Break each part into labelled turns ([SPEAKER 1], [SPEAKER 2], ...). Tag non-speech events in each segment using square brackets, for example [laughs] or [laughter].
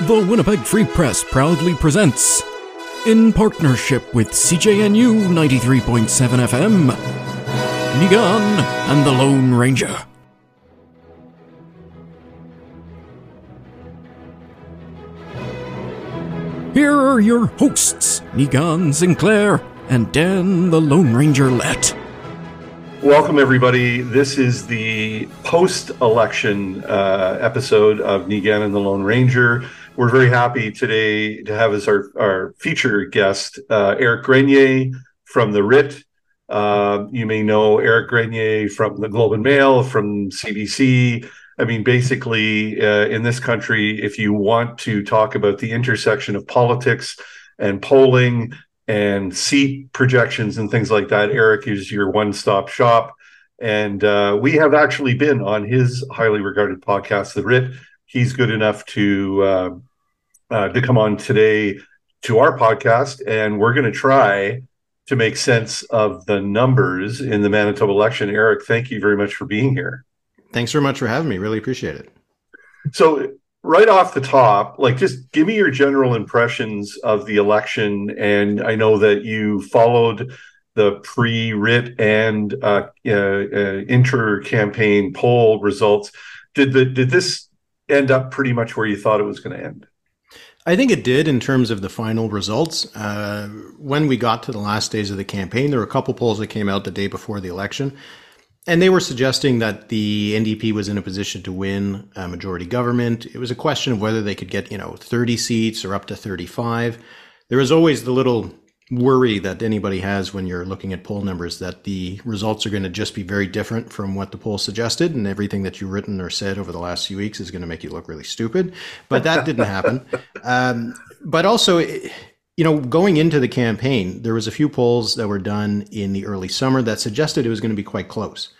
[SPEAKER 1] The Winnipeg Free Press proudly presents, in partnership with CJNU 93.7 FM, Niigaan and the Lone Ranger. Here are your hosts, Niigaan Sinclair and Dan the Lone Ranger Lett.
[SPEAKER 2] Welcome, everybody. This is the post election uh, episode of Niigaan and the Lone Ranger. We're very happy today to have as our, our feature guest uh, Eric Grenier from The Writ. Uh, you may know Eric Grenier from the Globe and Mail, from CBC. I mean, basically, uh, in this country, if you want to talk about the intersection of politics and polling and seat projections and things like that, Eric is your one stop shop. And uh, we have actually been on his highly regarded podcast, The Writ. He's good enough to uh, uh, to come on today to our podcast, and we're going to try to make sense of the numbers in the Manitoba election. Eric, thank you very much for being here.
[SPEAKER 3] Thanks very much for having me. Really appreciate it.
[SPEAKER 2] So, right off the top, like just give me your general impressions of the election. And I know that you followed the pre-writ and uh, uh, uh, inter-campaign poll results. Did the did this end up pretty much where you thought it was going to end?
[SPEAKER 3] I think it did in terms of the final results. Uh, when we got to the last days of the campaign, there were a couple polls that came out the day before the election and they were suggesting that the NDP was in a position to win a majority government. It was a question of whether they could get, you know, 30 seats or up to 35. There was always the little worry that anybody has when you're looking at poll numbers that the results are going to just be very different from what the poll suggested and everything that you've written or said over the last few weeks is going to make you look really stupid but that didn't happen [laughs] um, but also you know, going into the campaign, there was a few polls that were done in the early summer that suggested it was going to be quite close.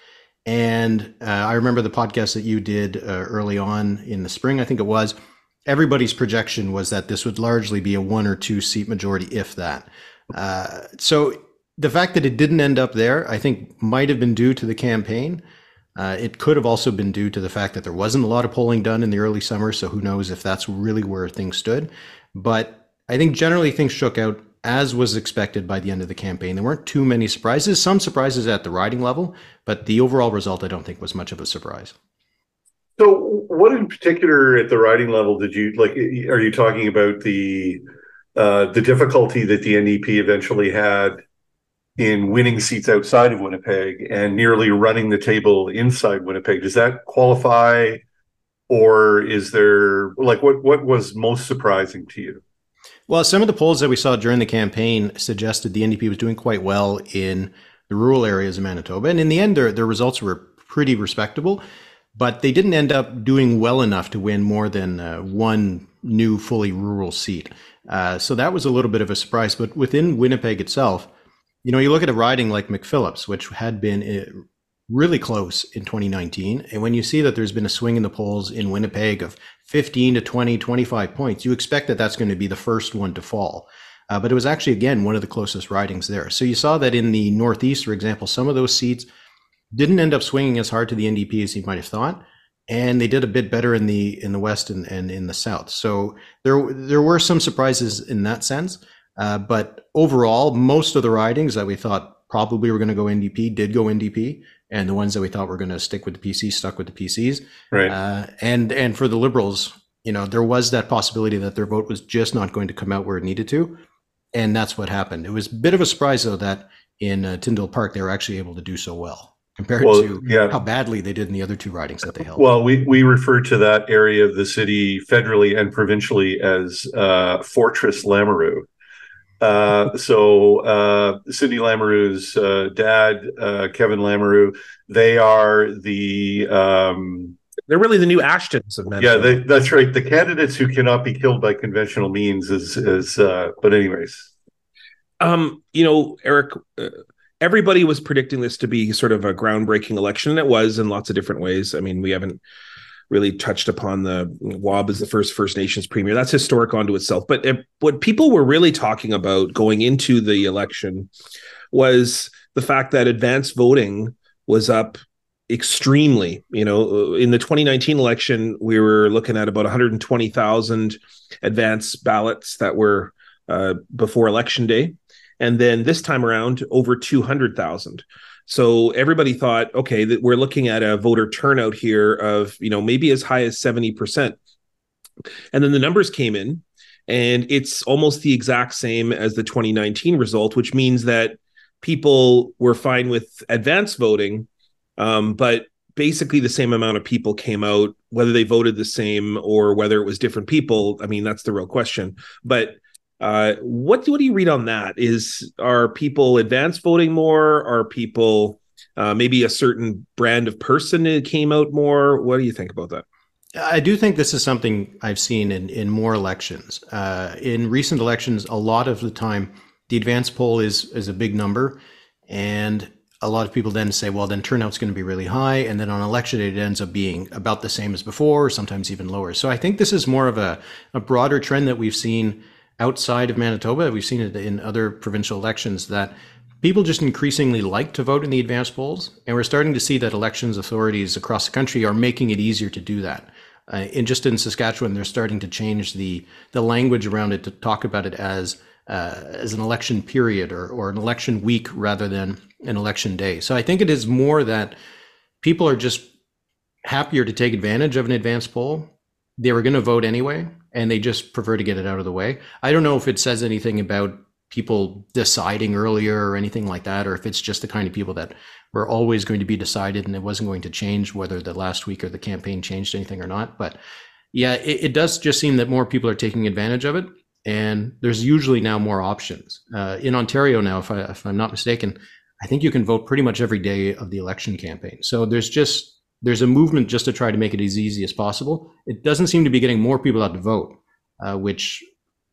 [SPEAKER 3] And uh, I remember the podcast that you did uh, early on in the spring, I think it was. Everybody's projection was that this would largely be a one or two seat majority, if that. Uh, so the fact that it didn't end up there, I think, might have been due to the campaign. Uh, it could have also been due to the fact that there wasn't a lot of polling done in the early summer. So who knows if that's really where things stood. But I think generally things shook out as was expected by the end of the campaign. There weren't too many surprises, some surprises at the riding level, but the overall result I don't think was much of a surprise.
[SPEAKER 2] So, what in particular at the riding level did you like? Are you talking about the uh, the difficulty that the NDP eventually had in winning seats outside of Winnipeg and nearly running the table inside Winnipeg? Does that qualify, or is there like what what was most surprising to you?
[SPEAKER 3] Well, some of the polls that we saw during the campaign suggested the NDP was doing quite well in the rural areas of Manitoba. And in the end, their, their results were pretty respectable, but they didn't end up doing well enough to win more than uh, one new fully rural seat. Uh, so that was a little bit of a surprise. But within Winnipeg itself, you know, you look at a riding like McPhillips, which had been uh, really close in 2019. And when you see that there's been a swing in the polls in Winnipeg of 15 to 20, 25 points, you expect that that's going to be the first one to fall. Uh, but it was actually, again, one of the closest ridings there. So you saw that in the Northeast, for example, some of those seats didn't end up swinging as hard to the NDP as you might have thought. And they did a bit better in the in the West and, and in the South. So there there were some surprises in that sense. Uh, but overall, most of the ridings that we thought probably were going to go NDP did go NDP and the ones that we thought were going to stick with the PC stuck with the PCs.
[SPEAKER 2] Right.
[SPEAKER 3] Uh, and and for the Liberals, you know, there was that possibility that their vote was just not going to come out where it needed to, and that's what happened. It was a bit of a surprise though that in uh, Tyndall Park they were actually able to do so well compared well, to yeah. how badly they did in the other two ridings that they held.
[SPEAKER 2] Well, we we refer to that area of the city federally and provincially as uh, Fortress Lamoureux. Uh, [laughs] so uh, Cindy Lamoureux's uh, dad, uh, Kevin Lamoureux, they are the um,
[SPEAKER 4] they're really the new Ashtons of
[SPEAKER 2] Manitoba. Yeah, they, that's right. The candidates who cannot be killed by conventional means is is. Uh, but anyways,
[SPEAKER 4] um, you know, Eric. Everybody was predicting this to be sort of a groundbreaking election, and it was in lots of different ways. I mean, we haven't really touched upon the Wab as the first First Nations premier. That's historic onto itself. But it, what people were really talking about going into the election was the fact that advanced voting was up extremely. You know, in the 2019 election, we were looking at about 120,000 advance ballots that were uh, before election day, and then this time around, over 200,000. So everybody thought, okay, that we're looking at a voter turnout here of you know maybe as high as 70 percent. And then the numbers came in, and it's almost the exact same as the 2019 result, which means that people were fine with advance voting, um, but basically the same amount of people came out, whether they voted the same or whether it was different people. I mean, that's the real question. But uh, what what do you read on that? Is are people advance voting more? Are people uh, maybe a certain brand of person came out more? What do you think about that?
[SPEAKER 3] I do think this is something I've seen in, in more elections. Uh, in recent elections, a lot of the time, the advance poll is is a big number, and a lot of people then say, well, then turnout's going to be really high, and then on election day it ends up being about the same as before, or sometimes even lower. So I think this is more of a, a broader trend that we've seen outside of Manitoba. We've seen it in other provincial elections that people just increasingly like to vote in the advance polls, and we're starting to see that elections authorities across the country are making it easier to do that. Uh, and just in Saskatchewan, they're starting to change the the language around it to talk about it as uh, as an election period or, or an election week rather than an election day. So I think it is more that people are just happier to take advantage of an advance poll. They were going to vote anyway, and they just prefer to get it out of the way. I don't know if it says anything about people deciding earlier or anything like that, or if it's just the kind of people that were always going to be decided and it wasn't going to change whether the last week or the campaign changed anything or not. But yeah, it, it does just seem that more people are taking advantage of it and there's usually now more options. Uh, in Ontario now, if, I, if I'm not mistaken, I think you can vote pretty much every day of the election campaign. So there's just there's a movement just to try to make it as easy as possible. It doesn't seem to be getting more people out to vote, uh, which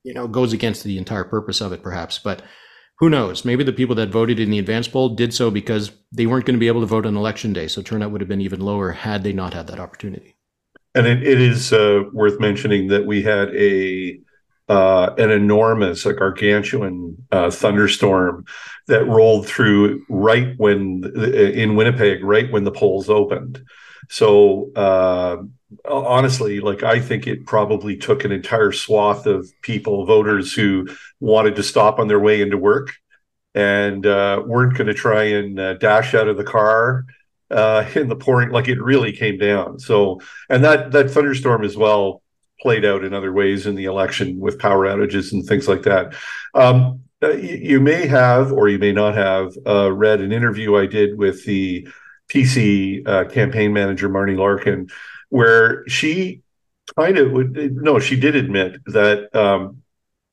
[SPEAKER 3] you know goes against the entire purpose of it, perhaps. But who knows? Maybe the people that voted in the advance poll did so because they weren't going to be able to vote on election day, so turnout would have been even lower had they not had that opportunity.
[SPEAKER 2] And it, it is uh, worth mentioning that we had a uh, an enormous, a gargantuan uh, thunderstorm that rolled through right when in Winnipeg, right when the polls opened. So uh, honestly, like I think it probably took an entire swath of people, voters who wanted to stop on their way into work and uh, weren't going to try and uh, dash out of the car uh, in the pouring. Like it really came down. So and that that thunderstorm as well played out in other ways in the election with power outages and things like that. Um, uh, you may have, or you may not have, uh, read an interview I did with the PC uh, campaign manager, Marnie Larkin, where she kind of would, no, she did admit that um,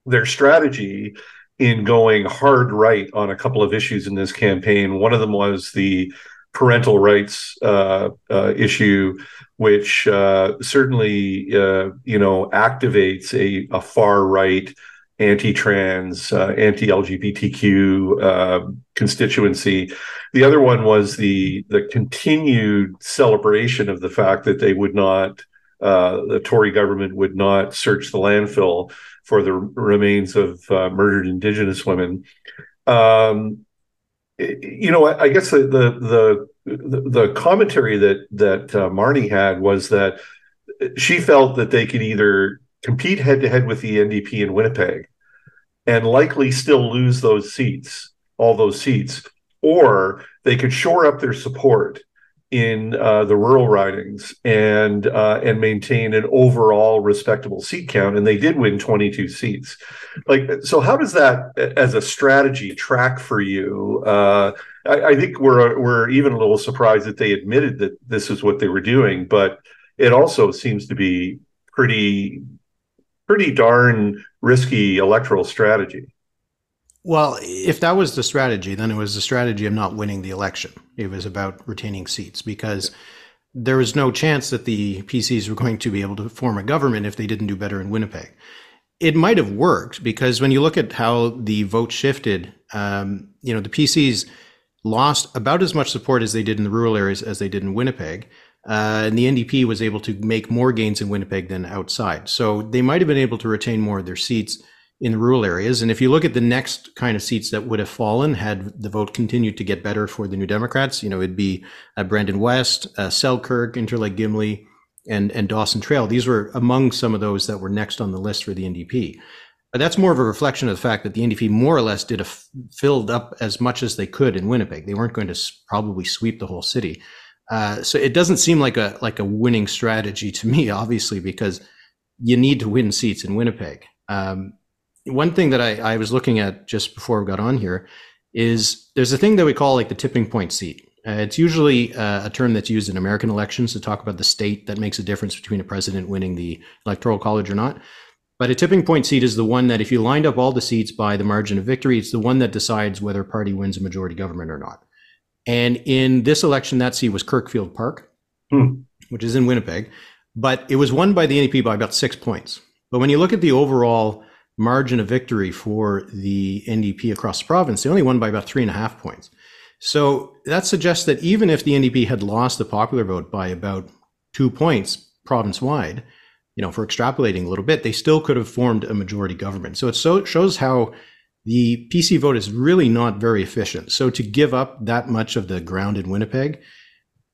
[SPEAKER 2] their strategy in going hard right on a couple of issues in this campaign, one of them was the parental rights uh, uh, issue which uh, certainly uh, you know activates a, a far right anti-trans, uh, anti-LGBTQ uh, constituency. The other one was the the continued celebration of the fact that they would not, uh, the Tory government would not search the landfill for the remains of uh, murdered Indigenous women. Um, you know, I, I guess the, the the the, commentary that that uh, Marnie had was that she felt that they could either compete head to head with the NDP in Winnipeg and likely still lose those seats, all those seats, or they could shore up their support in uh, the rural ridings and uh, and maintain an overall respectable seat count, and they did win 22 seats. Like, so how does that, as a strategy, track for you? Uh, I, I, think we're we're even a little surprised that they admitted that this is what they were doing, but it also seems to be pretty pretty darn risky electoral strategy.
[SPEAKER 3] Well, if that was the strategy, then it was the strategy of not winning the election. It was about retaining seats because there was no chance that the PCs were going to be able to form a government if they didn't do better in Winnipeg. It might have worked because when you look at how the vote shifted, um, you know, the PCs lost about as much support as they did in the rural areas as they did in Winnipeg. Uh, and the NDP was able to make more gains in Winnipeg than outside. So they might have been able to retain more of their seats in the rural areas. And if you look at the next kind of seats that would have fallen had the vote continued to get better for the New Democrats, you know, it'd be uh, Brandon West, uh, Selkirk, Interlake Gimli, and, and Dawson Trail. These were among some of those that were next on the list for the NDP. That's more of a reflection of the fact that the NDP more or less did a filled up as much as they could in Winnipeg. They weren't going to probably sweep the whole city. Uh, so it doesn't seem like a like a winning strategy to [laughs] me, obviously, because you need to win seats in Winnipeg. Um, one thing that I, I was looking at just before we got on here is there's a thing that we call like the tipping point seat. Uh, it's usually uh, a term that's used in American elections to talk about the state that makes a difference between a president winning the electoral college or not. But a tipping point seat is the one that, if you lined up all the seats by the margin of victory, it's the one that decides whether a party wins a majority government or not. And in this election, that seat was Kirkfield Park,
[SPEAKER 2] Hmm.
[SPEAKER 3] which is in Winnipeg, but it was won by the NDP by about six points. But when you look at the overall margin of victory for the NDP across the province, they only won by about three and a half points. So that suggests that even if the NDP had lost the popular vote by about two points province wide, you know, for extrapolating a little bit, they still could have formed a majority government. So it so shows how the PC vote is really not very efficient. So to give up that much of the ground in Winnipeg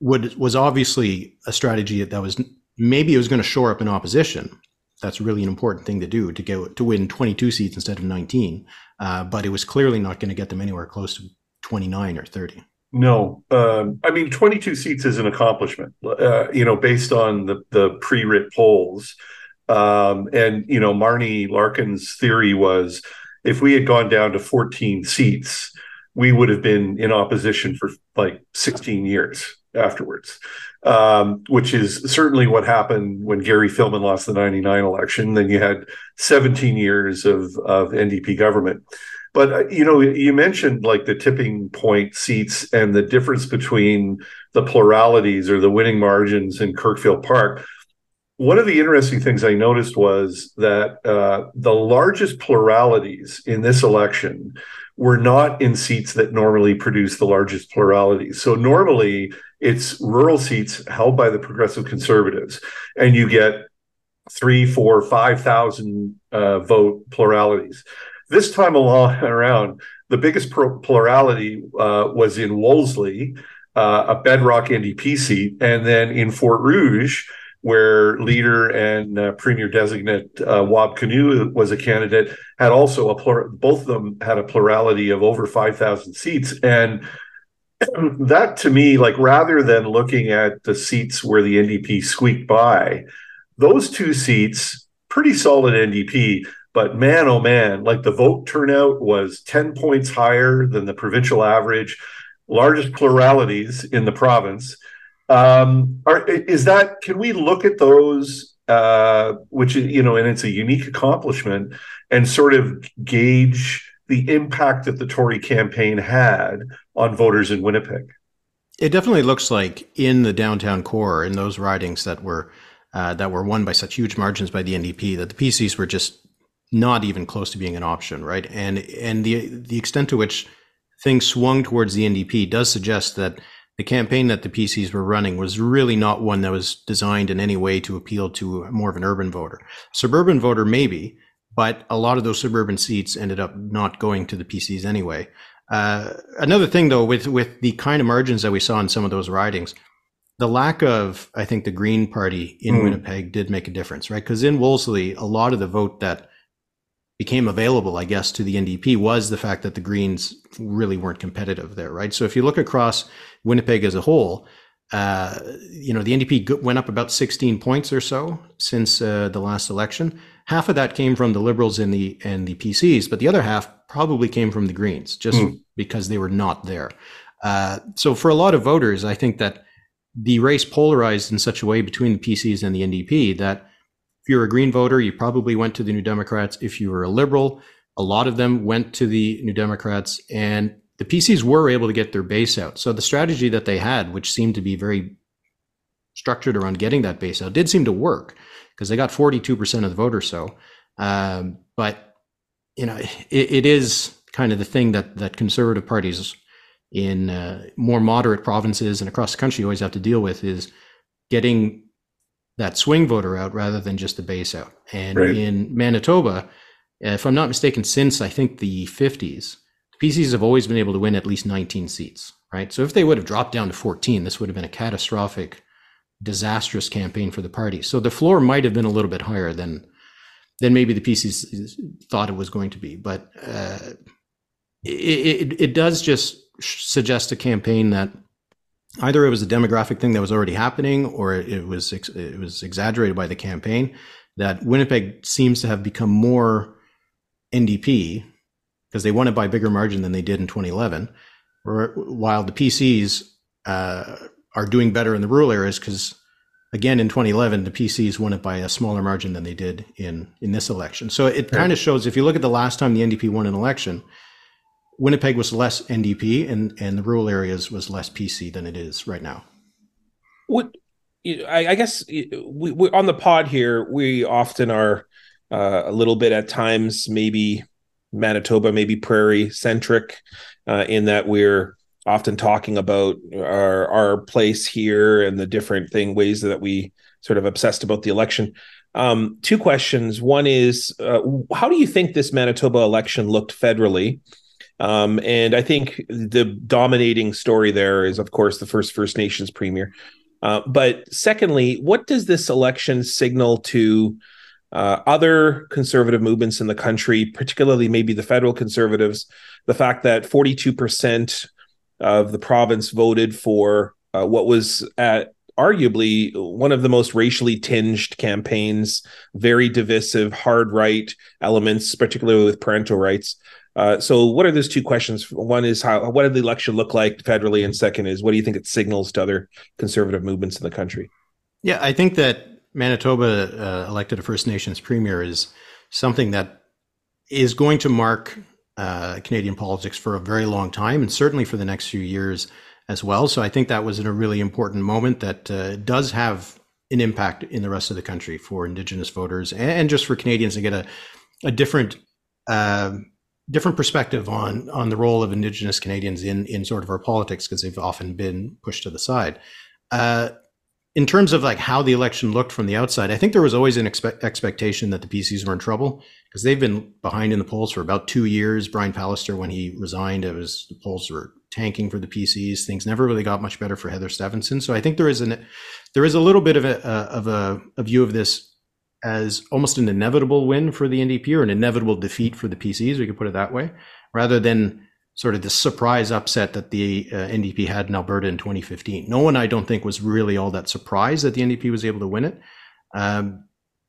[SPEAKER 3] would was obviously a strategy that was maybe it was going to shore up an opposition. That's really an important thing to do to get to win 22 seats instead of 19. Uh, but it was clearly not going to get them anywhere close to 29 or 30.
[SPEAKER 2] No, um, I mean, 22 seats is an accomplishment, uh, you know, based on the, the pre writ polls. Um, and, you know, Marnie Larkin's theory was if we had gone down to 14 seats, we would have been in opposition for like 16 years afterwards, um, which is certainly what happened when Gary Filmon lost the 99 election. Then you had 17 years of, of NDP government. But uh, you know, you mentioned like the tipping point seats and the difference between the pluralities or the winning margins in Kirkfield Park. One of the interesting things I noticed was that uh, the largest pluralities in this election were not in seats that normally produce the largest pluralities. So normally it's rural seats held by the progressive conservatives, and you get three, four, five thousand uh, vote pluralities. This time along [laughs] around, the biggest plurality uh, was in Wolseley, uh, a bedrock NDP seat, and then in Fort Rouge, where leader and uh, premier designate uh, Wab Kinew was a candidate, had also a both of them had a plurality of over five thousand seats, and [clears throat] that to me, like rather than looking at the seats where the NDP squeaked by, those two seats, pretty solid NDP but man, oh man, like the vote turnout was 10 points higher than the provincial average, largest pluralities in the province. Um, are, is that, can we look at those, uh, which, you know, and it's a unique accomplishment, and sort of gauge the impact that the Tory campaign had on voters in Winnipeg?
[SPEAKER 3] It definitely looks like in the downtown core, in those ridings that were uh, that were won by such huge margins by the NDP, that the PCs were just not even close to being an option, right? And and the the extent to which things swung towards the NDP does suggest that the campaign that the PCs were running was really not one that was designed in any way to appeal to more of an urban voter. Suburban voter, maybe, but a lot of those suburban seats ended up not going to the PCs anyway. Uh, another thing, though, with with the kind of margins that we saw in some of those ridings, the lack of, I think, the Green Party in mm. Winnipeg did make a difference, right? Because in Wolseley, a lot of the vote that became available, I guess, to the NDP was the fact that the Greens really weren't competitive there, right? So if you look across Winnipeg as a whole, uh, you know, the NDP went up about 16 points or so since uh, the last election. Half of that came from the Liberals and the and the PCs, but the other half probably came from the Greens, just mm. because they were not there. Uh, so for a lot of voters, I think that the race polarized in such a way between the PCs and the NDP that if you're a Green voter, you probably went to the New Democrats. If you were a liberal, a lot of them went to the New Democrats, and the PCs were able to get their base out. So the strategy that they had, which seemed to be very structured around getting that base out, did seem to work because they got 42% of the voters. So, um, but you know, it, it is kind of the thing that that conservative parties in uh, more moderate provinces and across the country always have to deal with is getting that swing voter out rather than just the base out. And right. in Manitoba, if I'm not mistaken, since I think the 50s, the PCs have always been able to win at least 19 seats, right? So if they would have dropped down to 14, this would have been a catastrophic, disastrous campaign for the party. So the floor might have been a little bit higher than than maybe the PCs thought it was going to be, but uh, it, it, it does just suggest a campaign that either it was a demographic thing that was already happening or it was it was exaggerated by the campaign that Winnipeg seems to have become more NDP because they won it by bigger margin than they did in 2011 while the PCs uh, are doing better in the rural areas because again in 2011 the PCs won it by a smaller margin than they did in in this election. So it kind of shows if you look at the last time the NDP won an election Winnipeg was less NDP and, and the rural areas was less PC than it is right now.
[SPEAKER 4] What I, guess we, we, on the pod here, we often are uh, a little bit at times maybe Manitoba, maybe prairie centric, uh, in that we're often talking about our our place here and the different thing ways that we sort of obsessed about the election. Um, two questions. One is, uh, how do you think this Manitoba election looked federally? Um, and I think the dominating story there is, of course, the first First Nations premier. Uh, but secondly, what does this election signal to uh, other conservative movements in the country, particularly maybe the federal conservatives? The fact that 42% of the province voted for uh, what was at arguably one of the most racially tinged campaigns, very divisive, hard right elements, particularly with parental rights. Uh, so, what are those two questions? One is how what did the election look like federally, and second is what do you think it signals to other conservative movements in the country?
[SPEAKER 3] Yeah, I think that Manitoba uh, elected a First Nations premier is something that is going to mark uh, Canadian politics for a very long time, and certainly for the next few years as well. So, I think that was a really important moment that uh, does have an impact in the rest of the country for Indigenous voters and just for Canadians to get a a different uh, different perspective on on the role of Indigenous Canadians in in sort of our politics because they've often been pushed to the side. Uh, in terms of like how the election looked from the outside, I think there was always an expe- expectation that the PCs were in trouble because they've been behind in the polls for about two years. Brian Pallister, when he resigned, it was the polls were tanking for the PCs. Things never really got much better for Heather Stefanson. So I think there is an there is a little bit of a of a, a view of this as almost an inevitable win for the NDP or an inevitable defeat for the PCs, we could put it that way, rather than sort of the surprise upset that the uh, NDP had in Alberta in 2015. No one, I don't think, was really all that surprised that the NDP was able to win it. Um,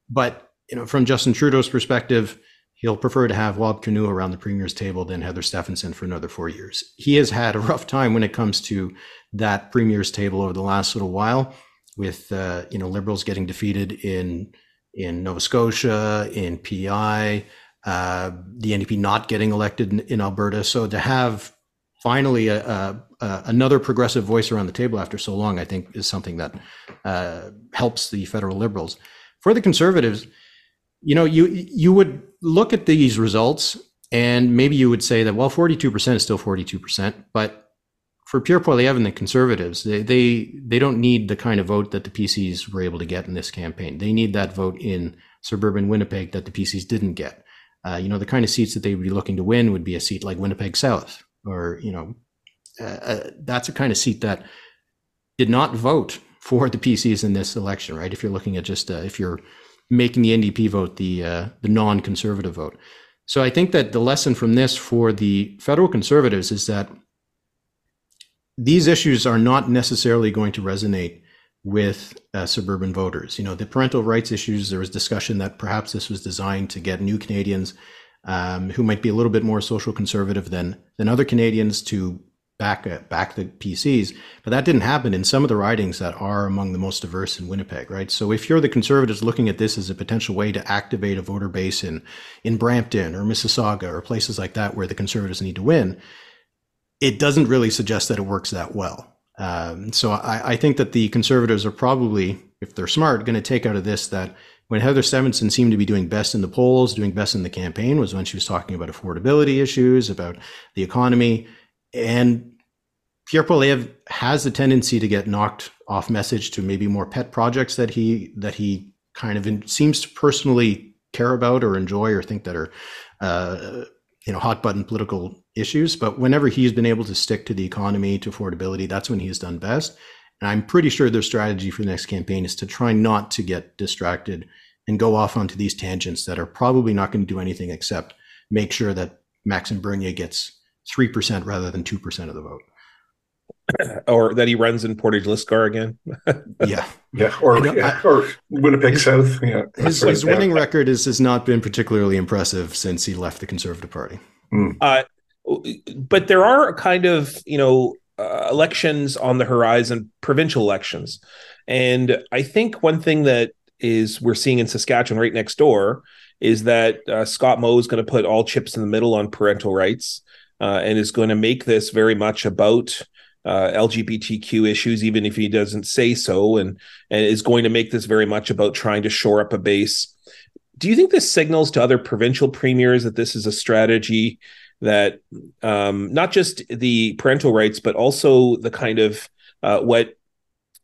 [SPEAKER 3] but you know, from Justin Trudeau's perspective, he'll prefer to have Wab Kinew around the premier's table than Heather Stefanson for another four years. He has had a rough time when it comes to that premier's table over the last little while, with uh, you know liberals getting defeated in in Nova Scotia, in PEI, uh, the NDP not getting elected in, in, Alberta. So to have finally a, a, a, another progressive voice around the table after so long, I think is something that uh, helps the federal Liberals. For the Conservatives, you know, you you would look at these results and maybe you would say that well, forty two percent is still forty two percent, but for Pierre Poilievre and the Conservatives, they, they they don't need the kind of vote that the PCs were able to get in this campaign. They need that vote in suburban Winnipeg that the PCs didn't get. Uh, you know, the kind of seats that they would be looking to win would be a seat like Winnipeg South, or you know, uh, uh, that's a kind of seat that did not vote for the PCs in this election, right? If you're looking at just uh, if you're making the NDP vote the uh, the non-conservative vote. So I think that the lesson from this for the federal conservatives is that these issues are not necessarily going to resonate with uh, suburban voters. You know, the parental rights issues, there was discussion that perhaps this was designed to get new Canadians um, who might be a little bit more social conservative than than other Canadians to back uh, back the PCs. But that didn't happen in some of the ridings that are among the most diverse in Winnipeg, right? So if you're the conservatives looking at this as a potential way to activate a voter base in in Brampton or Mississauga or places like that where the conservatives need to win, it doesn't really suggest that it works that well. Um, so I, I, think that the conservatives are probably, if they're smart, going to take out of this that when Heather Stefanson seemed to be doing best in the polls, doing best in the campaign, was when she was talking about affordability issues, about the economy, and Pierre Poilievre has a tendency to get knocked off message to maybe more pet projects that he that he kind of in, seems to personally care about or enjoy or think that are, uh, you know, hot button political issues. But whenever he's been able to stick to the economy, to affordability, that's when he's done best. And I'm pretty sure their strategy for the next campaign is to try not to get distracted and go off onto these tangents that are probably not going to do anything except make sure that Maxime Bernier gets 3% rather than 2% of the vote. [clears throat]
[SPEAKER 4] or that he runs in Portage Lisgar again. [laughs]
[SPEAKER 3] yeah.
[SPEAKER 2] Yeah. Or, know, yeah. I, or Winnipeg South. Yeah.
[SPEAKER 3] His, his winning record is, has not been particularly impressive since he left the Conservative Party.
[SPEAKER 4] Mm. Uh, but there are kind of, you know, uh, elections on the horizon, provincial elections. And I think one thing that is we're seeing in Saskatchewan right next door is that uh, Scott Moe is going to put all chips in the middle on parental rights uh, and is going to make this very much about uh, LGBTQ issues, even if he doesn't say so, and and is going to make this very much about trying to shore up a base. Do you think this signals to other provincial premiers that this is a strategy that um, not just the parental rights, but also the kind of uh, what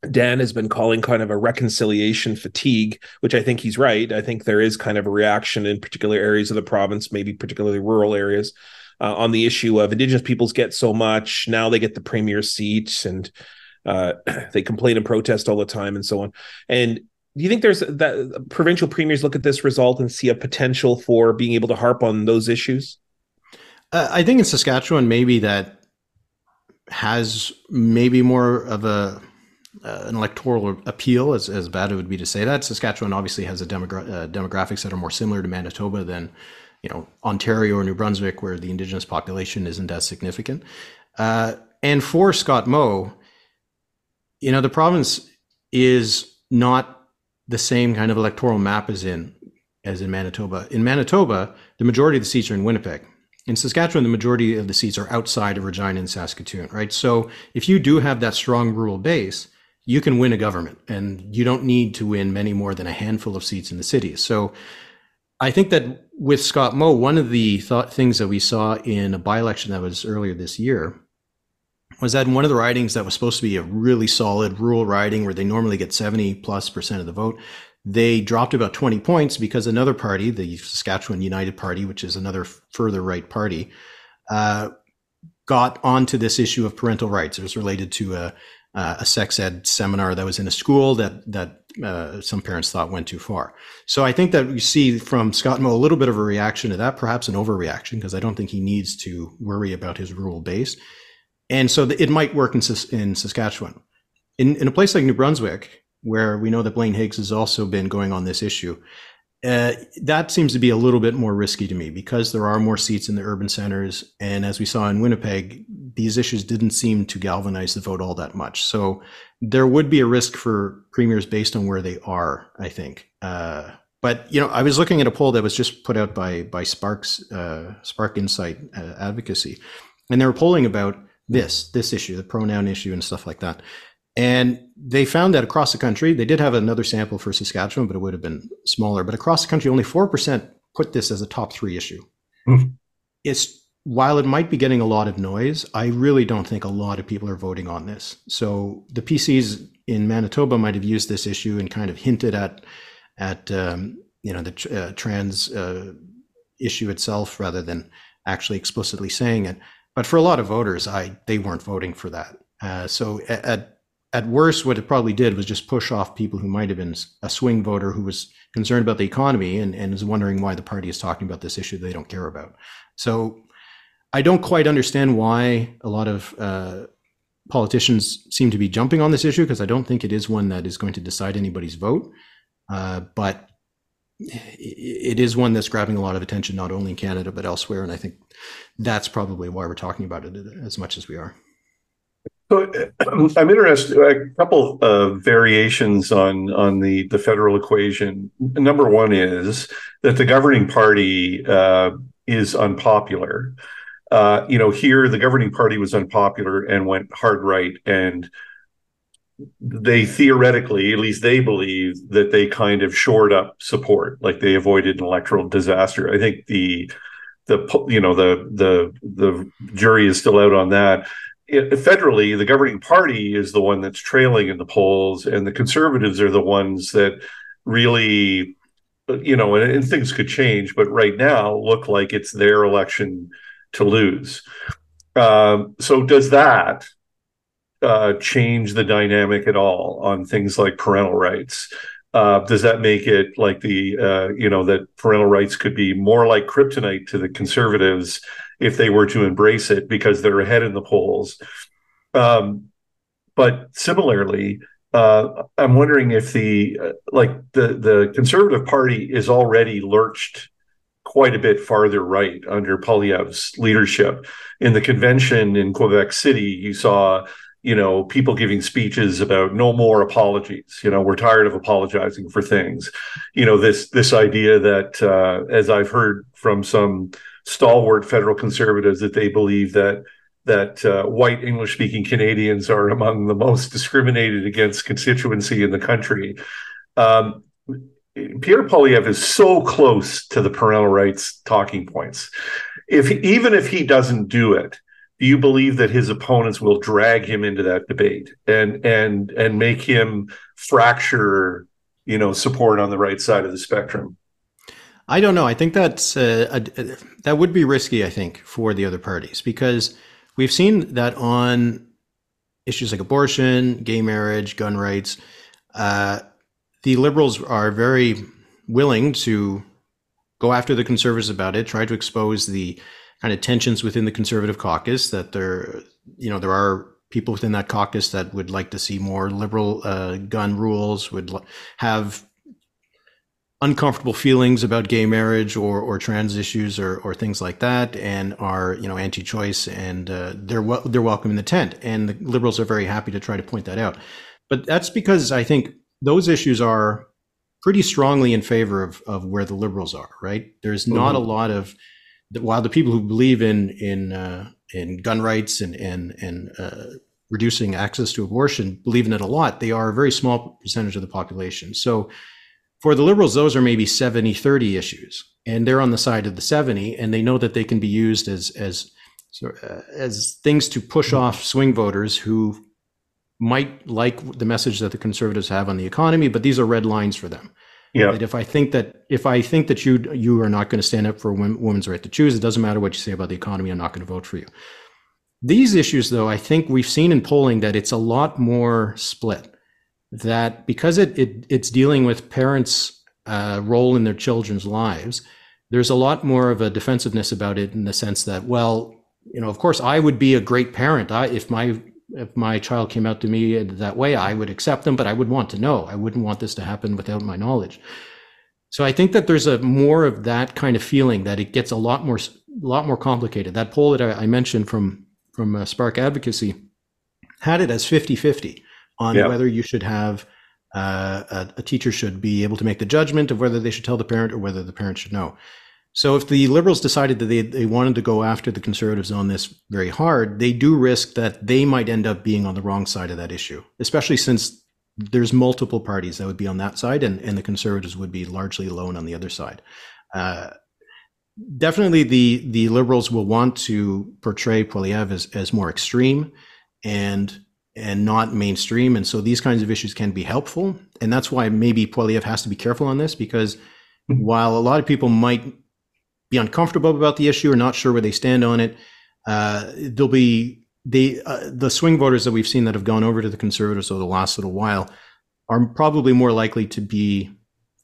[SPEAKER 4] Dan has been calling kind of a reconciliation fatigue, which I think he's right. I think there is kind of a reaction in particular areas of the province, maybe particularly rural areas, uh, on the issue of Indigenous peoples get so much. Now they get the premier seat and uh, [clears throat] they complain and protest all the time and so on. And do you think there's that provincial premiers look at this result and see a potential for being able to harp on those issues?
[SPEAKER 3] Uh, I think in Saskatchewan, maybe that has maybe more of a uh, an electoral appeal, as, as bad it would be to say that. Saskatchewan obviously has a demogra- uh, demographics that are more similar to Manitoba than, you know, Ontario or New Brunswick, where the Indigenous population isn't as significant. Uh, and for Scott Moe, you know, the province is not the same kind of electoral map as in as in Manitoba. In Manitoba, the majority of the seats are in Winnipeg. In Saskatchewan, the majority of the seats are outside of Regina and Saskatoon, right? So if you do have that strong rural base, you can win a government and you don't need to win many more than a handful of seats in the city. So I think that with Scott Moe, one of the things that we saw in a by election that was earlier this year was that in one of the ridings that was supposed to be a really solid rural riding where they normally get 70 plus percent of the vote, they dropped about 20 points because another party, the Saskatchewan United Party, which is another further right party, uh, got onto this issue of parental rights. It was related to a, a sex ed seminar that was in a school that that uh, some parents thought went too far. So I think that we see from Scott Moe a little bit of a reaction to that, perhaps an overreaction, because I don't think he needs to worry about his rural base. And so it might work in, in Saskatchewan. In, in a place like New Brunswick, where we know that Blaine Higgs has also been going on this issue, uh, that seems to be a little bit more risky to me because there are more seats in the urban centers. And as we saw in Winnipeg, these issues didn't seem to galvanize the vote all that much. So there would be a risk for premiers based on where they are, I think. Uh, but you know, I was looking at a poll that was just put out by by Sparks uh, Spark Insight uh, Advocacy, and they were polling about this this issue, the pronoun issue, and stuff like that. And they found that across the country, they did have another sample for Saskatchewan, but it would have been smaller. But across the country, only 4% put this as a top three issue. Mm-hmm. It's while it might be getting a lot of noise, I really don't think a lot of people are voting on this. So the PCs in Manitoba might have used this issue and kind of hinted at at um, you know the uh, trans uh, issue itself rather than actually explicitly saying it. But for a lot of voters, I they weren't voting for that. Uh, so at at worst, what it probably did was just push off people who might have been a swing voter who was concerned about the economy and, and is wondering why the party is talking about this issue they don't care about. So I don't quite understand why a lot of uh, politicians seem to be jumping on this issue because I don't think it is one that is going to decide anybody's vote. Uh, but it is one that's grabbing a lot of attention, not only in Canada, but elsewhere. And I think that's probably why we're talking about it as much as we are.
[SPEAKER 2] So I'm interested. A couple of variations on on the the federal equation. Number one is that the governing party uh, is unpopular. Uh, you know, here the governing party was unpopular and went hard right, and they theoretically, at least they believe that they kind of shored up support, like they avoided an electoral disaster. I think the the you know the the the jury is still out on that it, federally, the governing party is the one that's trailing in the polls, and the conservatives are the ones that really you know, and, and things could change, but right now look like it's their election to lose. Um, so does that uh, change the dynamic at all on things like parental rights? Uh, does that make it like the uh, you know that parental rights could be more like kryptonite to the conservatives if they were to embrace it because they're ahead in the polls? Um, but similarly, uh, I'm wondering if the uh, like the the Conservative Party is already lurched quite a bit farther right under Poilievre's leadership. In the convention in Quebec City, you saw you know people giving speeches about no more apologies you know we're tired of apologizing for things you know this this idea that uh, as i've heard from some stalwart federal conservatives that they believe that that uh, white English speaking Canadians are among the most discriminated against constituency in the country. Um, Pierre Poilievre is so close to the parental rights talking points. If even if he doesn't do it, do you believe that his opponents will drag him into that debate and and and make him fracture, you know, support on the right side of the spectrum?
[SPEAKER 3] I don't know. I think that's uh, a, a, that would be risky. I think for the other parties because We've seen that on issues like abortion, gay marriage, gun rights, uh, the liberals are very willing to go after the conservatives about it, try to expose the kind of tensions within the conservative caucus that there, you know, there are people within that caucus that would like to see more liberal uh, gun rules, would have uncomfortable feelings about gay marriage or, or trans issues or, or things like that and are you know anti-choice and uh, they're they're welcome in the tent. And the liberals are very happy to try to point that out. But that's because I think those issues are pretty strongly in favor of, of where the liberals are right? There's not mm-hmm. a lot of while the people who believe in in uh, in gun rights and and and uh, reducing access to abortion believe in it a lot they are a very small percentage of the population. So for the liberals, those are maybe 70 30 issues. And they're on the side of the 70, and they know that they can be used as, as, uh, as things to push off swing voters who might like the message that the conservatives have on the economy, but these are red lines for them. Yeah. That if I think that if I think that you you are not going to stand up for women's right to choose, it doesn't matter what you say about the economy. I'm not going to vote for you. These issues, though, I think we've seen in polling that it's a lot more split that because it, it it's dealing with parents' uh, role in their children's lives, there's a lot more of a defensiveness about it in the sense that, well, you know, of course, I would be a great parent. I, if my if my child came out to me that way, I would accept them, but I would want to know. I wouldn't want this to happen without my knowledge. So I think that there's a more of that kind of feeling that it gets a lot more, a lot more complicated. That poll that I, I mentioned from from uh, Spark Advocacy had it as 50 50 on yeah. whether you should have uh, a, a, teacher should be able to make the judgment of whether they should tell the parent or whether the parent should know. So if the liberals decided that they, they wanted to go after the conservatives on this very hard, they do risk that they might end up being on the wrong side of that issue, especially since there's multiple parties that would be on that side and, and the conservatives would be largely alone on the other side. Uh, definitely the the liberals will want to portray Poilievre as, as more extreme and and not mainstream. And so these kinds of issues can be helpful. And that's why maybe Poilievre has to be careful on this because mm-hmm. while a lot of people might be uncomfortable about the issue or not sure where they stand on it, uh, there'll be they uh, the swing voters that we've seen that have gone over to the conservatives over the last little while are probably more likely to be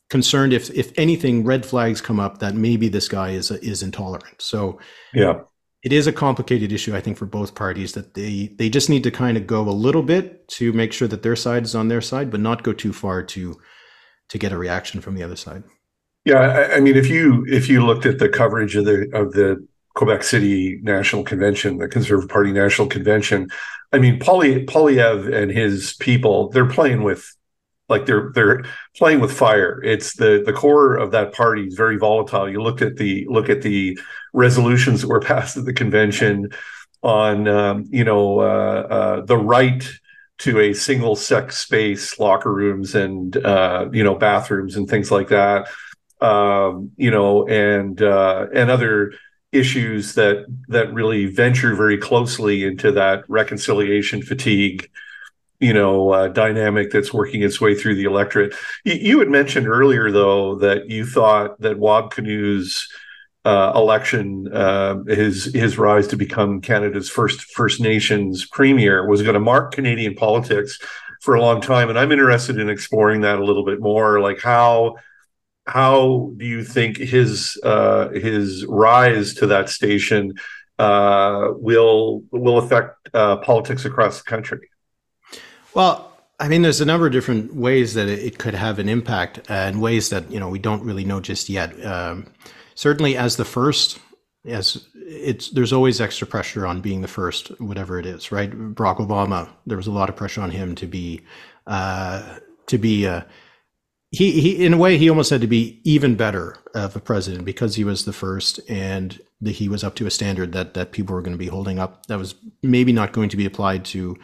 [SPEAKER 3] concerned if if anything red flags come up that maybe this guy is is intolerant. So
[SPEAKER 2] yeah
[SPEAKER 3] it is a complicated issue, I think, for both parties that they they just need to kind of go a little bit to make sure that their side is on their side, but not go too far to to get a reaction from the other side.
[SPEAKER 2] Yeah, I, I mean, if you if you looked at the coverage of the of the Quebec City National Convention, the Conservative Party National Convention, I mean, Poly, Poilievre and his people, they're playing with like they're they're playing with fire. It's the the core of that party is very volatile. You look at the look at the resolutions that were [laughs] passed at the convention on um, you know uh, uh, the right to a single sex space, locker rooms and uh, you know bathrooms and things like that. Um, you know, and uh, and other issues that that really venture very closely into that reconciliation fatigue you know uh, dynamic that's working its way through the electorate. You, had mentioned earlier, though, that you thought that Wab Kinew's uh, election, uh, his his rise to become Canada's first First Nations premier, was going to mark Canadian politics for a long time, and I'm interested in exploring that a little bit more. Like how how do you think his uh, his rise to that station uh, will will affect uh, politics across the country?
[SPEAKER 3] Well, I mean, there's a number of different ways that it could have an impact, and ways that you know we don't really know just yet. Um, certainly, as the first, as it's there's always extra pressure on being the first, whatever it is, right? Barack Obama, there was a lot of pressure on him to be uh, to be. Uh, he, he in a way he almost had to be even better of a president because he was the first and the, he was up to a standard that that people were going to be holding up that was maybe not going to be applied to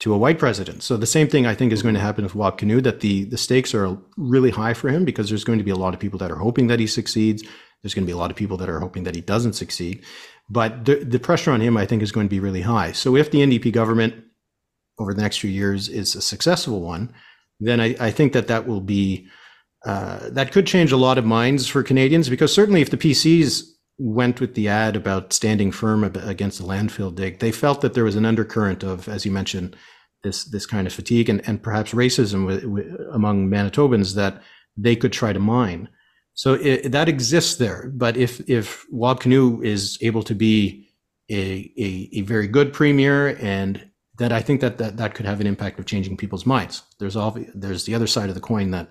[SPEAKER 3] to a white president. So the same thing I think is going to happen with Wab Kinew, that the, the stakes are really high for him because there's going to be a lot of people that are hoping that he succeeds. There's going to be a lot of people that are hoping that he doesn't succeed. But the, the pressure on him, I think, is going to be really high. So if the NDP government over the next few years is a successful one, then I, I think that that will be, uh, that could change a lot of minds for Canadians because certainly if the PCs went with the ad about standing firm against the landfill dig, they felt that there was an undercurrent of, as you mentioned, this this kind of fatigue and, and perhaps racism among Manitobans that they could try to mine. So it, that exists there. But if if Wab Kinew is able to be a, a, a very good premier and that I think that, that that could have an impact of changing people's minds. There's all there's the other side of the coin that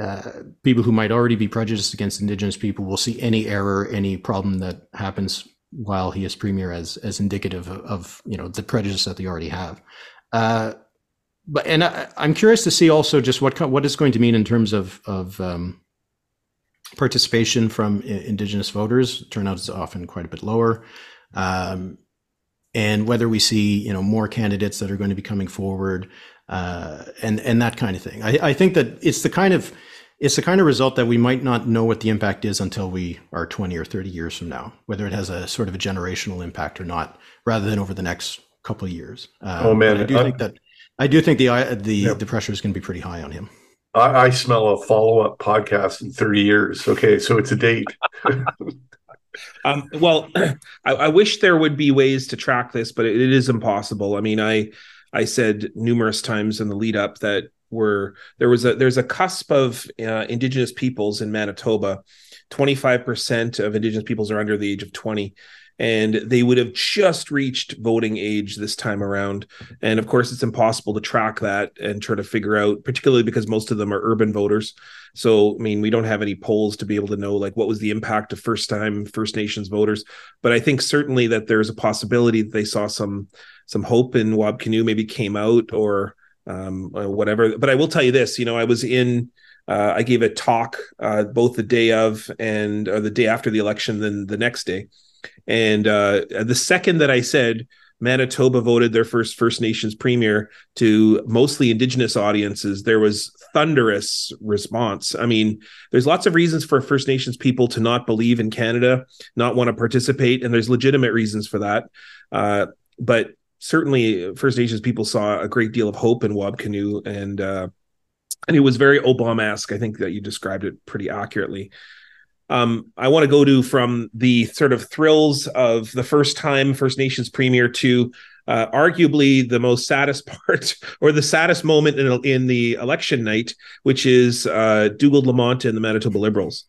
[SPEAKER 3] uh, people who might already be prejudiced against Indigenous people will see any error, any problem that happens while he is premier as as indicative of, of you know the prejudice that they already have. Uh, but and I, am curious to see also just what what is going to mean in terms of of um, participation from Indigenous voters. Turnout is often quite a bit lower. Um, and whether we see you know more candidates that are going to be coming forward uh, and and that kind of thing. I, I, think that it's the kind of it's the kind of result that we might not know what the impact is until we are 20 or 30 years from now, whether it has a sort of a generational impact or not, rather than over the next couple of years.
[SPEAKER 2] Um, oh man,
[SPEAKER 3] I do uh, think that I do think the the yeah. the pressure is going to be pretty high on him.
[SPEAKER 2] I, I smell a follow up podcast in 30 years. Okay, so it's a date. [laughs]
[SPEAKER 4] um, well, [clears throat] I, I, wish there would be ways to track this, but it, it is impossible. I mean, I I said numerous times in the lead up that were there was a there's a cusp of uh, indigenous peoples in Manitoba. 25% of indigenous peoples are under the age of 20 and they would have just reached voting age this time around. And of course, it's impossible to track that and try to figure out, particularly because most of them are urban voters. So, I mean, we don't have any polls to be able to know like what was the impact of first time First Nations voters. But I think certainly that there's a possibility that they saw some some hope in Wab Kinew, maybe came out or um, whatever. But I will tell you this, you know, I was in. Uh, I gave a talk uh, both the day of and or the day after the election, then the next day, and uh, the second that I said Manitoba voted their first First Nations premier to mostly Indigenous audiences, there was thunderous response. I mean, there's lots of reasons for First Nations people to not believe in Canada, not want to participate, and there's legitimate reasons for that. Uh, but certainly, First Nations people saw a great deal of hope in Wab Kinew, and uh, and it was very Obama-esque. I think that you described it pretty accurately um, I want to go to from the sort of thrills of the first time First Nations premier to uh, arguably the most saddest [laughs] part or the saddest moment in, in the election night, which is uh, Dougald Lamont and the Manitoba Liberals.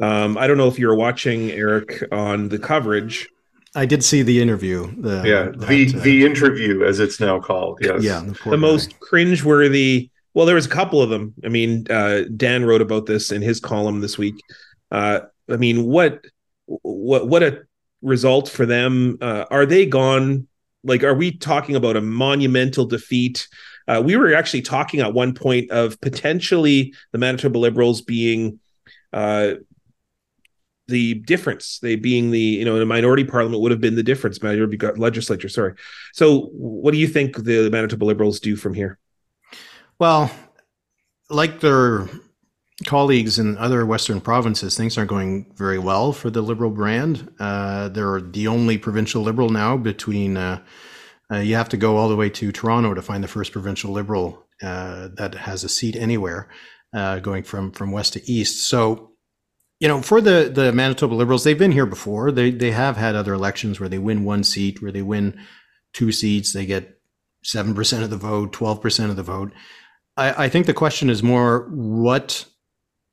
[SPEAKER 4] Um, I don't know if you're watching Eric on the coverage.
[SPEAKER 3] I did see the interview. The,
[SPEAKER 2] yeah, the uh, the interview as it's now called. Yes.
[SPEAKER 3] Yeah,
[SPEAKER 4] the, the most cringeworthy. Well, there was a couple of them. I mean, uh, Dan wrote about this in his column this week. Uh, I mean, what what what a result for them. Uh, are they gone? Like, are we talking about a monumental defeat? Uh, we were actually talking at one point of potentially the Manitoba Liberals being uh, the difference. They being the you know in a minority parliament would have been the difference. Minority legislature, sorry. So, what do you think the Manitoba Liberals do from here?
[SPEAKER 3] Well, like their colleagues in other Western provinces, things aren't going very well for the Liberal brand. Uh, they're the only provincial Liberal now between uh, Uh, you have to go all the way to Toronto to find the first provincial Liberal uh, that has a seat anywhere, uh, going from from west to east. So, you know, for the the Manitoba Liberals, they've been here before. They they have had other elections where they win one seat, where they win two seats, they get seven percent of the vote, twelve percent of the vote. I, I think the question is more what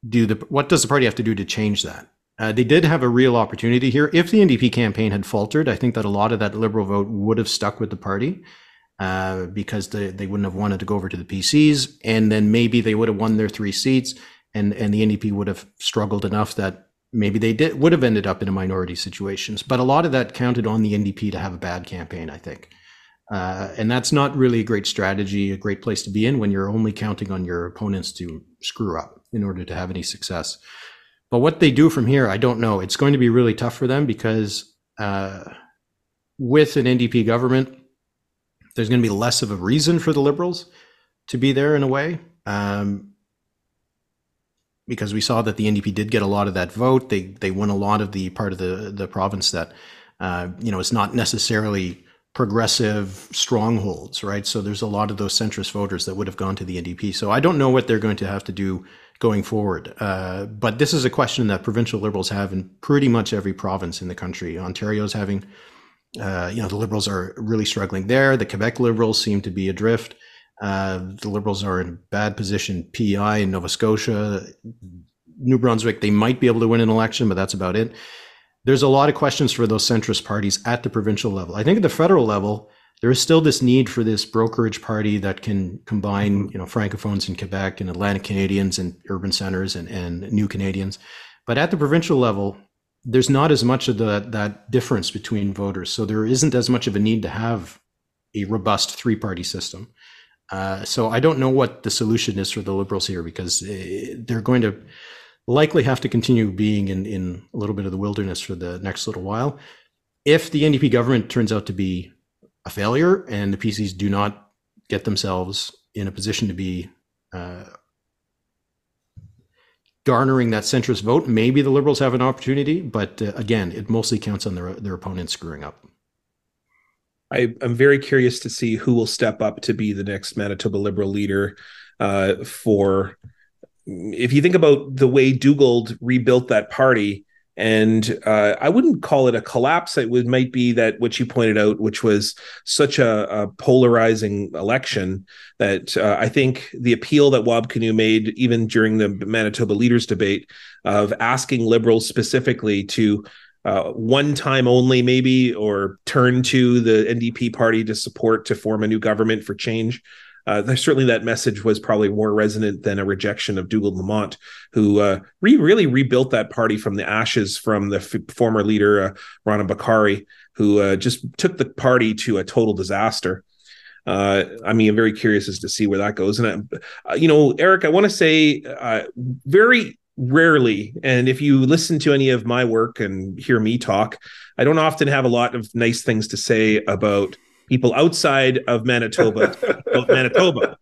[SPEAKER 3] do the what does the party have to do to change that? Uh, they did have a real opportunity here. If the NDP campaign had faltered, I think that a lot of that Liberal vote would have stuck with the party uh, because they, they wouldn't have wanted to go over to the PCs, and then maybe they would have won their three seats, and and the NDP would have struggled enough that maybe they did would have ended up in a minority situations. But a lot of that counted on the NDP to have a bad campaign, I think. Uh, and that's not really a great strategy, a great place to be in when you're only counting on your opponents to screw up in order to have any success. But what they do from here, I don't know. It's going to be really tough for them because uh, with an NDP government, there's going to be less of a reason for the Liberals to be there in a way. Um, because we saw that the NDP did get a lot of that vote. They they won a lot of the part of the the province that uh, you know is not necessarily progressive strongholds, right? So there's a lot of those centrist voters that would have gone to the NDP. So I don't know what they're going to have to do going forward. Uh, but this is a question that provincial liberals have in pretty much every province in the country. Ontario's having, uh, you know, the liberals are really struggling there. The Quebec liberals seem to be adrift. Uh, the liberals are in a bad position. PEI in Nova Scotia, New Brunswick, they might be able to win an election, but that's about it. There's a lot of questions for those centrist parties at the provincial level. I think at the federal level, there is still this need for this brokerage party that can combine, you know, francophones in Quebec and Atlantic Canadians and urban centers and, and new Canadians. But at the provincial level, there's not as much of the, that difference between voters. So there isn't as much of a need to have a robust three party system. Uh, so I don't know what the solution is for the Liberals here because eh, they're going to likely have to continue being in, in a little bit of the wilderness for the next little while. If the NDP government turns out to be a failure and the PCs do not get themselves in a position to be uh, garnering that centrist vote, maybe the Liberals have an opportunity. But uh, again, it mostly counts on their their opponents screwing up.
[SPEAKER 4] I, am very curious to see who will step up to be the next Manitoba Liberal leader uh, for. If you think about the way Dougald rebuilt that party, and uh, I wouldn't call it a collapse. It would might be that what you pointed out, which was such a, a polarizing election, that uh, I think the appeal that Wab Kinew made, even during the Manitoba leaders debate, of asking liberals specifically to uh, one time only, maybe, or turn to the NDP party to support to form a new government for change uh, certainly that message was probably more resonant than a rejection of Dougald Lamont, who uh, re- really rebuilt that party from the ashes from the f- former leader uh, Rana Bokhari, who uh, just took the party to a total disaster. Uh, I mean, I'm very curious as to see where that goes. And uh, you know, Eric, I want to say very rarely and if you listen to any of my work and hear me talk i don't often have a lot of nice things to say about people outside of Manitoba, Manitoba,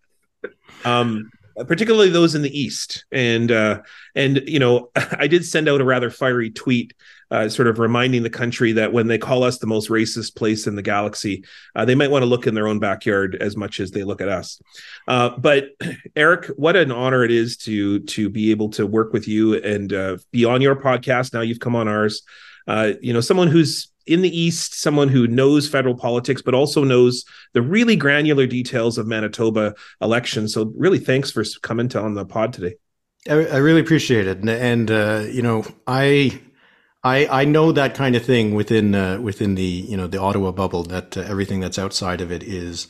[SPEAKER 4] um, particularly those in the east. And uh, and you know, [laughs] I did send out a rather fiery tweet, uh, sort of reminding the country that when they call us the most racist place in the galaxy, uh, they might want to look in their own backyard as much as they look at us. Uh, but [clears throat] Eric, what an honor it is to to be able to work with you and uh, be on your podcast. Now you've come on ours. Uh, you know, someone who's in the East, someone who knows federal politics, but also knows the really granular details of Manitoba elections. So, really, thanks for coming to on the pod today.
[SPEAKER 3] I, I really appreciate it, and, and uh, you know, I. I, I know that kind of thing within uh, within the you know the Ottawa bubble that uh, everything that's outside of it is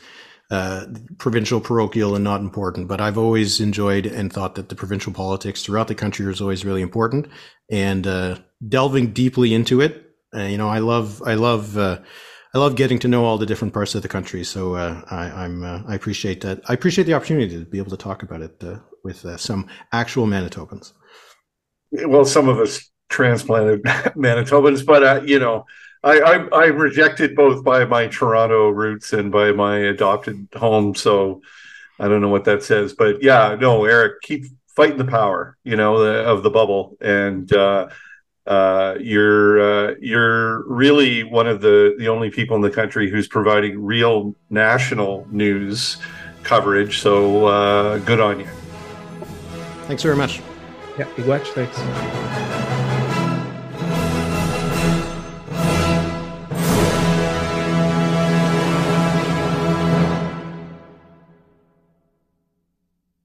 [SPEAKER 3] uh, provincial, parochial, and not important. But I've always enjoyed and thought that the provincial politics throughout the country is always really important. And uh, delving deeply into it uh, you know, I love, I love, uh, I love getting to know all the different parts of the country. So uh, I, am uh, I appreciate that. I appreciate the opportunity to be able to talk about it with some actual Manitobans.
[SPEAKER 2] Well, some of us transplanted [laughs] Manitobans, but you know, I, I I'm rejected both by my Toronto roots and by my adopted home. So I don't know what that says, but yeah, no, Eric, keep fighting the power, you know, the, of the bubble and uh, you're uh, you're really one of the the only people in the country who's providing real national news coverage. So uh, good on you.
[SPEAKER 3] Thanks very much.
[SPEAKER 4] Yeah, big watch. Thanks.